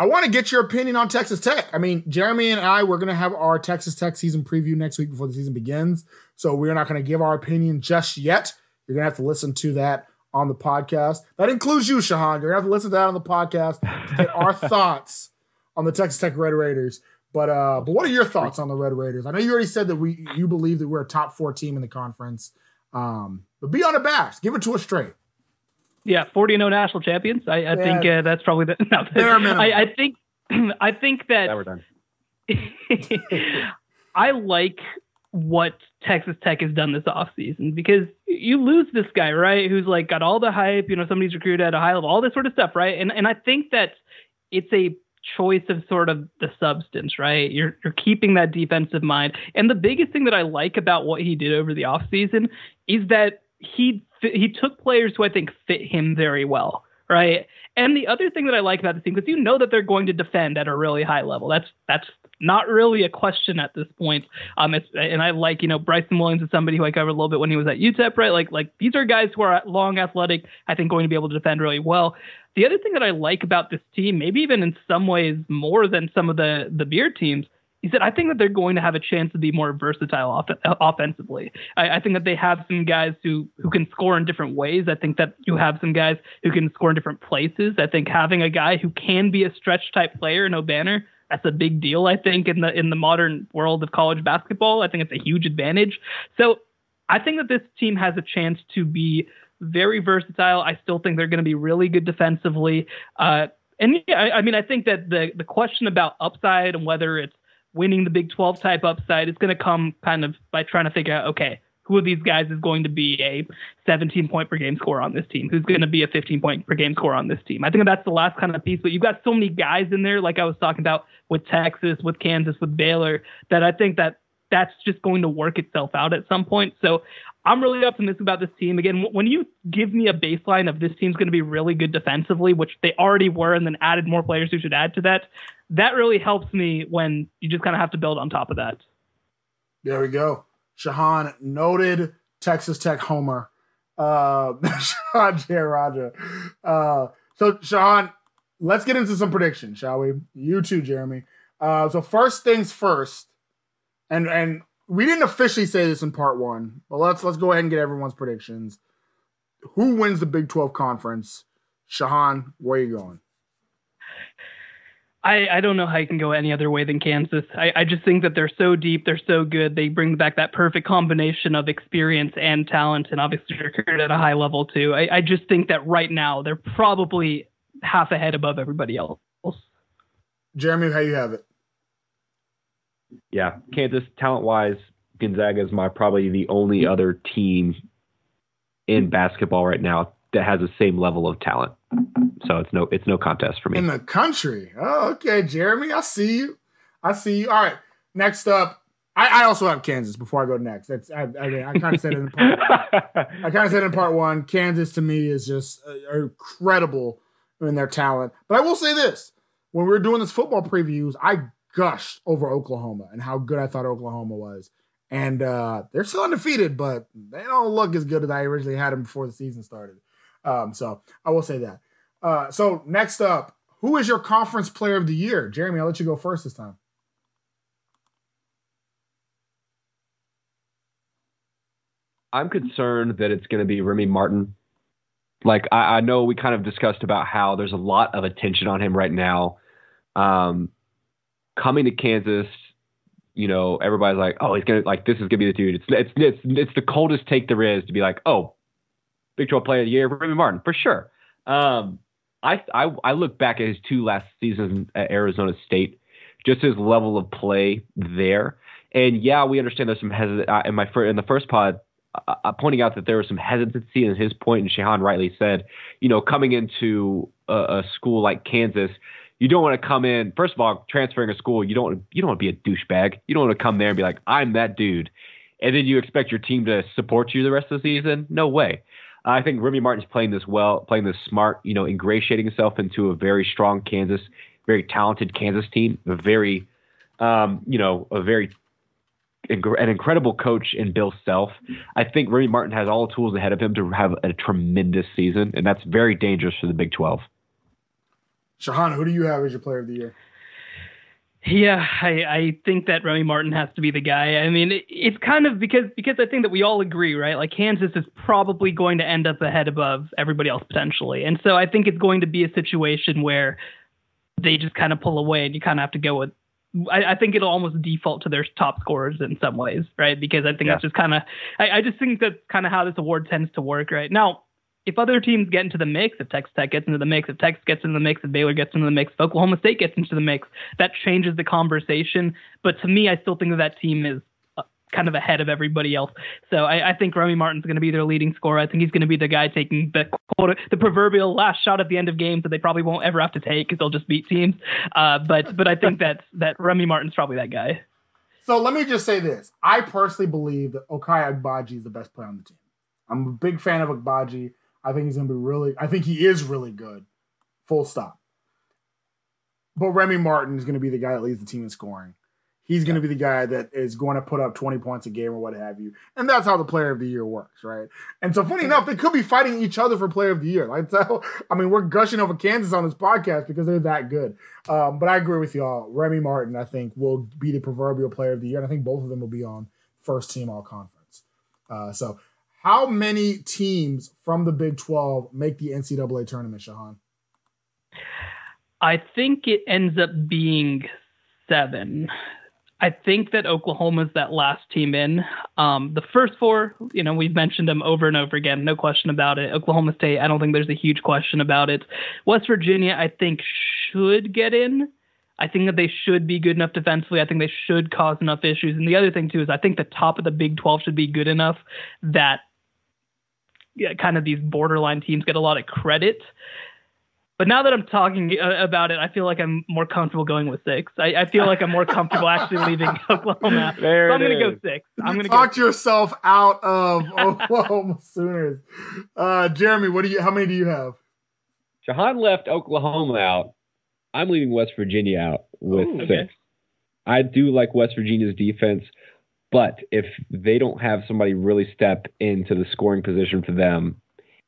I want to get your opinion on Texas Tech. I mean, Jeremy and I, we're going to have our Texas Tech season preview next week before the season begins. So we're not going to give our opinion just yet. You're going to have to listen to that on the podcast. That includes you, Shehan. You're going to have to listen to that on the podcast to get our *laughs* thoughts on the Texas Tech Red Raiders. But uh, but what are your thoughts on the Red Raiders? I know you already said that we you believe that we're a top four team in the conference. Um, but be on a bash. Give it to us straight. Yeah, 40 and 0 national champions. I, I yeah. think uh, that's probably the. *laughs* No, I, I, think *clears throat* I think that. That we're done. *laughs* I like what Texas Tech has done this offseason because you lose this guy, right? Who's like got all the hype, you know, somebody's recruited at a high level, all this sort of stuff, right? And and I think that it's a choice of sort of the substance, right? You're you're keeping that defensive mind. And the biggest thing that I like about what he did over the offseason is that he he took players who I think fit him very well, right? And the other thing that I like about this team, because you know that they're going to defend at a really high level. That's that's not really a question at this point. Um, it's and I like you know Bryson Williams is somebody who I covered a little bit when he was at UTEP, right? Like like these are guys who are long, athletic. I think going to be able to defend really well. The other thing that I like about this team, maybe even in some ways more than some of the the beer teams, is said, I think that they're going to have a chance to be more versatile off- offensively. I, I, think that they have some guys who who can score in different ways. I think that you have some guys who can score in different places. I think having a guy who can be a stretch type player in Obanor that's a big deal. I think in the in the modern world of college basketball, I think it's a huge advantage. So I think that this team has a chance to be very versatile. I still think they're going to be really good defensively. Uh, and yeah, I, I mean, I think that the the question about upside and whether it's winning the Big 12 type upside is going to come kind of by trying to figure out, okay, who of these guys is going to be a 17 point per game score on this team? Who's going to be a 15 point per game score on this team? I think that's the last kind of piece. But you've got so many guys in there, like I was talking about with Texas, with Kansas, with Baylor, that I think that that's just going to work itself out at some point. So I'm really optimistic about this team. Again, when you give me a baseline of this team's going to be really good defensively, which they already were, and then added more players who should add to that, that really helps me when you just kind of have to build on top of that. There we go. Shehan, noted Texas Tech homer. Uh, *laughs* Shehan Jeyarajah. Uh, so, Shehan, let's get into some predictions, shall we? You too, Jeremy. Uh, so, first things first, and and we didn't officially say this in part one, but let's let's go ahead and get everyone's predictions. Who wins the Big 12 conference? Shehan, where are you going? I, I don't know how you can go any other way than Kansas. I, I just think that they're so deep, they're so good. They bring back that perfect combination of experience and talent, and obviously recruited at a high level too. I, I just think that right now they're probably half a head above everybody else. Jeremy, how you have it? Yeah, Kansas talent wise, Gonzaga is my probably the only other team in basketball right now that has the same level of talent. So it's no it's no contest for me. In the country. Oh, okay, Jeremy. I see you. I see you. All right. Next up, I, I also have Kansas before I go next. That's I, I, I kind of said it in part *laughs* I kind of said in part one. Kansas to me is just uh, incredible in their talent. But I will say this: when we were doing this football previews, I gushed over Oklahoma and how good I thought Oklahoma was. And uh, they're still undefeated, but they don't look as good as I originally had them before the season started. Um, so I will say that. Uh, so next up, who is your conference player of the year? Jeremy, I'll let you go first this time. I'm concerned that it's going to be Remy Martin. Like I, I, know we kind of discussed about how there's a lot of attention on him right now. Um, coming to Kansas, you know, everybody's like, oh, he's gonna like this is gonna be the dude. It's it's it's it's the coldest take there is to be like, oh, Big 12 Player of the Year, Remy Martin for sure. Um, I, I I look back at his two last seasons at Arizona State, just his level of play there, and yeah, we understand there's some hesitancy. Uh, in my in the first pod, uh, uh, pointing out that there was some hesitancy in his point, and Shehan rightly said, you know, coming into a, a school like Kansas, you don't want to come in. First of all, transferring a school, you don't you don't want to be a douchebag. You don't want to come there and be like, I'm that dude, and then you expect your team to support you the rest of the season. No way. I think Remy Martin's playing this well, playing this smart, you know, ingratiating himself into a very strong Kansas, very talented Kansas team, a very, um, you know, a very an incredible coach in Bill Self. I think Remy Martin has all the tools ahead of him to have a tremendous season, and that's very dangerous for the Big 12. Shehan, who do you have as your player of the year? Yeah, I, I think that Remy Martin has to be the guy. I mean, it, it's kind of because because I think that we all agree, right? Like Kansas is probably going to end up ahead above everybody else potentially, and so I think it's going to be a situation where they just kind of pull away, and you kind of have to go with. I, I think it'll almost default to their top scorers in some ways, right? Because I think yeah. that's just kind of. I, I just think that's kind of how this award tends to work, right? Now, if other teams get into the mix, if Texas Tech gets into the mix, if Texas gets into the mix, if Baylor gets into the mix, if Oklahoma State gets into the mix, that changes the conversation. But to me, I still think that that team is uh, kind of ahead of everybody else. So I, I think Remy Martin's going to be their leading scorer. I think he's going to be the guy taking the the proverbial last shot at the end of games that they probably won't ever have to take because they'll just beat teams. Uh, but but I think that that Remy Martin's probably that guy. So let me just say this: I personally believe that Ochai Agbaji is the best player on the team. I'm a big fan of Agbaji. I think he's going to be really, I think he is really good. Full stop. But Remy Martin is going to be the guy that leads the team in scoring. He's going to be the guy that is going to put up 20 points a game or what have you. And that's how the player of the year works, right? And so, funny enough, they could be fighting each other for player of the year. Like, *laughs* so, I mean, we're gushing over Kansas on this podcast because they're that good. Um, but I agree with y'all. Remy Martin, I think, will be the proverbial player of the year. And I think both of them will be on first team all conference. Uh, so, how many teams from the Big 12 make the NCAA tournament, Shehan? I think it ends up being seven. I think that Oklahoma's that last team in. Um, the first four, you know, we've mentioned them over and over again, no question about it. Oklahoma State, I don't think there's a huge question about it. West Virginia, I think, should get in. I think that they should be good enough defensively. I think they should cause enough issues. And the other thing, too, is I think the top of the Big 12 should be good enough that kind of these borderline teams get a lot of credit. But now that I'm talking uh, about it, I feel like I'm more comfortable going with six. I, I feel like I'm more comfortable *laughs* actually leaving *laughs* Oklahoma. There so I'm going to go six. I'm going to Talk go. yourself out of *laughs* Oklahoma Sooners. Uh, Jeremy, what do you? How many do you have? Shehan left Oklahoma out. I'm leaving West Virginia out with Ooh, six. okay. I do like West Virginia's defense, but if they don't have somebody really step into the scoring position for them,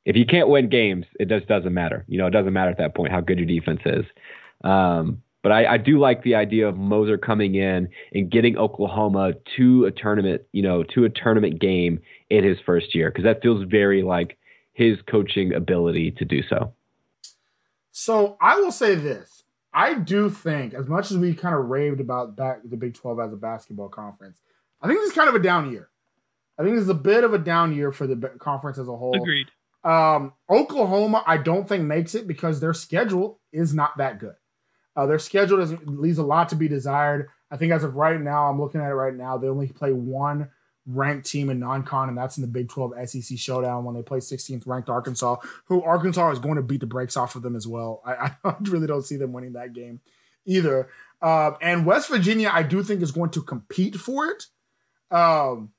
if you can't win games, it just doesn't matter. You know, it doesn't matter at that point how good your defense is. Um, but I, I do like the idea of Moser coming in and getting Oklahoma to a tournament, you know, to a tournament game in his first year because that feels very like his coaching ability to do so. So I will say this: I do think, as much as we kind of raved about back the Big Twelve as a basketball conference, I think this is kind of a down year. I think this is a bit of a down year for the conference as a whole. Agreed. Um, Oklahoma, I don't think makes it because their schedule is not that good. Uh, their schedule doesn't leaves a lot to be desired. I think as of right now, I'm looking at it right now. They only play one ranked team in non-con, and that's in the Big 12 SEC showdown when they play 16th ranked Arkansas, who Arkansas is going to beat the brakes off of them as well. I, *laughs* I really don't see them winning that game either. Uh, and West Virginia, I do think is going to compete for it. Um,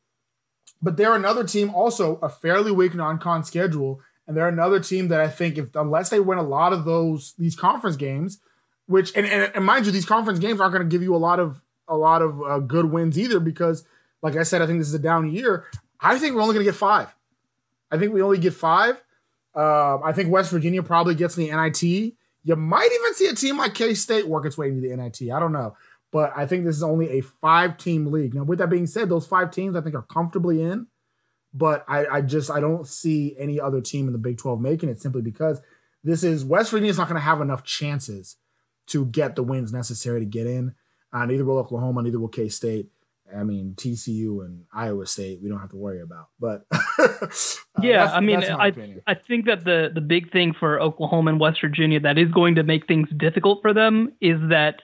but they're another team also a fairly weak non-con schedule, and they're another team that I think if unless they win a lot of those these conference games, which and, and, and mind you, these conference games aren't going to give you a lot of a lot of uh, good wins either because, like I said, I think this is a down year. I think we're only going to get five. I think we only get five. Um, I think West Virginia probably gets the NIT. You might even see a team like K State work its way into the NIT. I don't know. But I think this is only a five team league. Now, with that being said, those five teams I think are comfortably in. But I, I just I don't see any other team in the Big 12 making it simply because this is West Virginia's not going to have enough chances to get the wins necessary to get in. Uh, neither will Oklahoma, neither will K State. I mean, TCU and Iowa State, we don't have to worry about. But *laughs* uh, Yeah, I mean, I opinion. I think that the the big thing for Oklahoma and West Virginia that is going to make things difficult for them is that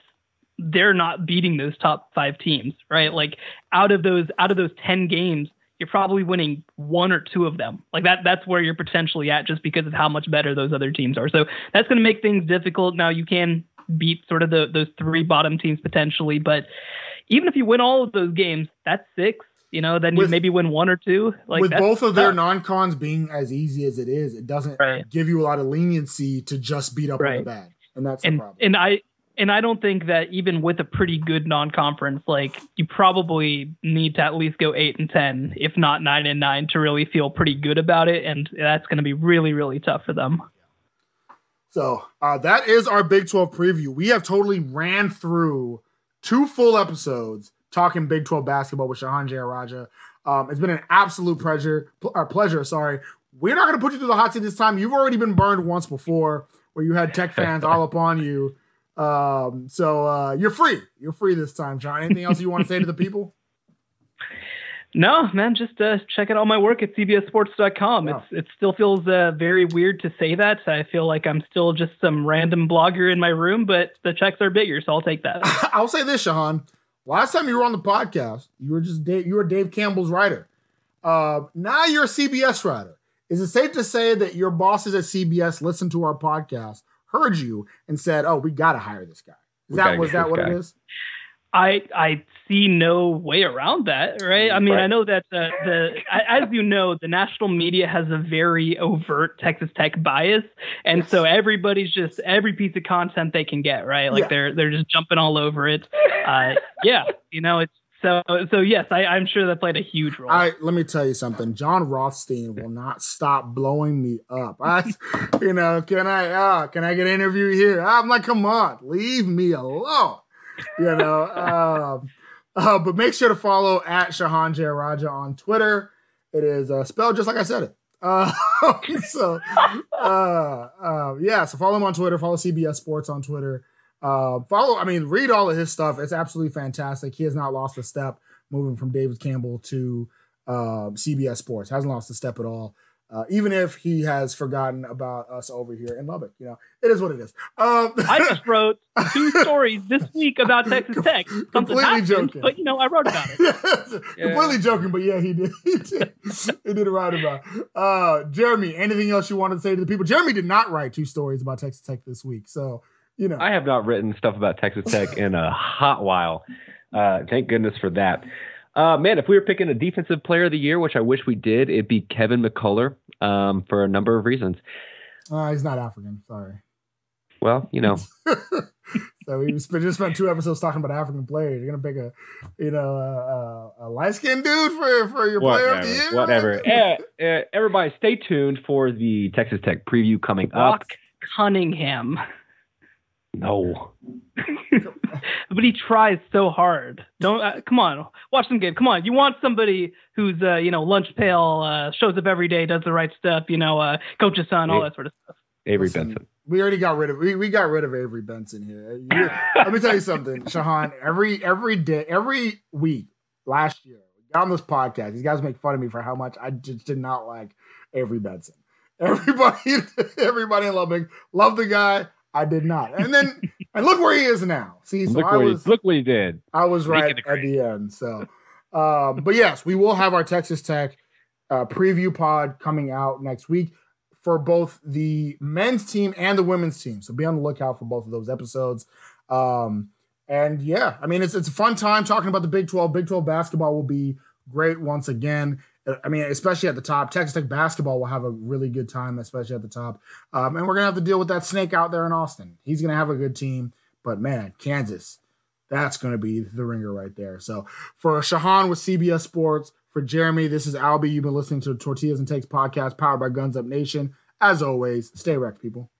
they're not beating those top five teams, right? Like out of those out of those ten games, you're probably winning one or two of them. Like that that's where you're potentially at just because of how much better those other teams are. So that's going to make things difficult. Now you can beat sort of the those three bottom teams potentially, but even if you win all of those games, that's six. You know, then you maybe win one or two. Like with both of their non-cons being as easy as it is, it doesn't Right. give you a lot of leniency to just beat up on the bad, and that's the and problem. and I and I don't think that even with a pretty good non-conference, like you probably need to at least go eight and ten, if not nine and nine, to really feel pretty good about it, and that's going to be really really tough for them. So uh, that is our Big 12 preview. We have totally ran through two full episodes talking Big 12 basketball with Shehan Jeyarajah. Um, it's been an absolute pleasure. Pl- uh, pleasure, sorry. We're not going to put you through the hot seat this time. You've already been burned once before, where you had tech fans *laughs* all up on you. Um, so uh, you're free. You're free this time, John. Anything else you want to say to the people? *laughs* No, man, just uh, check out all my work at cbssports.com. Wow. It's it still feels uh, very weird to say that. I feel like I'm still just some random blogger in my room, but the checks are bigger, so I'll take that. *laughs* I'll say this, Shehan. Last time you were on the podcast, you were just Dave, you were Dave Campbell's writer. Uh, now you're a CBS writer. Is it safe to say that your bosses at CBS listen to our podcast, heard you, and said, "Oh, we got to hire this guy"? Is We that was that what it guy. is? I I see no way around that, right? I mean, Right. I know that uh, the as you know, the national media has a very overt Texas Tech bias, and so everybody's just every piece of content they can get, right? Like Yeah. they're they're just jumping all over it. Uh, yeah, you know, it's so so. Yes, I, I'm sure that played a huge role. All right, let me tell you something. Jon Rothstein will not stop blowing me up. *laughs* I, you know, can I, uh, can I get an interview here? I'm like, come on, leave me alone. You know, um, uh, but make sure to follow at Shehan Jeyarajah on Twitter. It is uh, spelled just like I said it. *laughs* Uh, so, uh, uh, yeah, so follow him on Twitter. Follow CBS Sports on Twitter. Uh, follow, I mean, read all of his stuff. It's absolutely fantastic. He has not lost a step moving from David Campbell to uh, CBS Sports. Hasn't lost a step at all. uh, even if he has forgotten about us over here in Lubbock. You know, it is what it is. Um, I just *laughs* wrote two stories this week about Texas Tech. Something completely happened, joking. but you know, I wrote about it. Completely joking, but yeah, he did. *laughs* He did, he did write about. it. Uh, Jeremy, anything else you wanted to say to the people? Jeremy did not write two stories about Texas Tech this week, so you know. I have not written stuff about Texas Tech *laughs* in a hot while. Uh, thank goodness for that. Uh, man, if we were picking a defensive player of the year, which I wish we did, it'd be Kevin McCullar um, for a number of reasons. Uh, he's not African. Sorry. Well, you know, *laughs* So we just spent, two episodes talking about African players. You're gonna pick a, you know, a, a, a light skinned dude for for your player of the year. whatever. *laughs* Eh, eh, everybody, stay tuned for the Texas Tech preview coming Brock up. Cunningham. No, *laughs* but he tries so hard. Don't uh, come on, watch some game. Come on, you want somebody who's uh, you know lunch pail, uh, shows up every day, does the right stuff, you know, uh, coach's son, all that sort of stuff. Avery Listen, Benson. We already got rid of we, we got rid of Avery Benson here. You- let me tell you something, *laughs* Shehan. Every every day, every week last year, on this podcast. These guys make fun of me for how much I just did not like Avery Benson. Everybody, *laughs* everybody in Lubbock loved the guy. I did not. And then *laughs* and look where he is now. See, so look, I what was he, look what he did. I was Making right at the end. So, um, but yes, we will have our Texas Tech uh, preview pod coming out next week for both the men's team and the women's team. So be on the lookout for both of those episodes. Um, and yeah, I mean, it's it's a fun time talking about the Big 12. Big 12 basketball will be great once again. I mean, especially at the top. Texas Tech basketball will have a really good time, especially at the top. Um, and we're gonna have to deal with that snake out there in Austin. He's gonna have a good team, but man, Kansas, that's to be the ringer right there. So for Shahan with CBS Sports, for Jeremy, this is Albie. You've been listening to the Tortillas and Takes podcast powered by Guns Up Nation. As always, stay wrecked, people.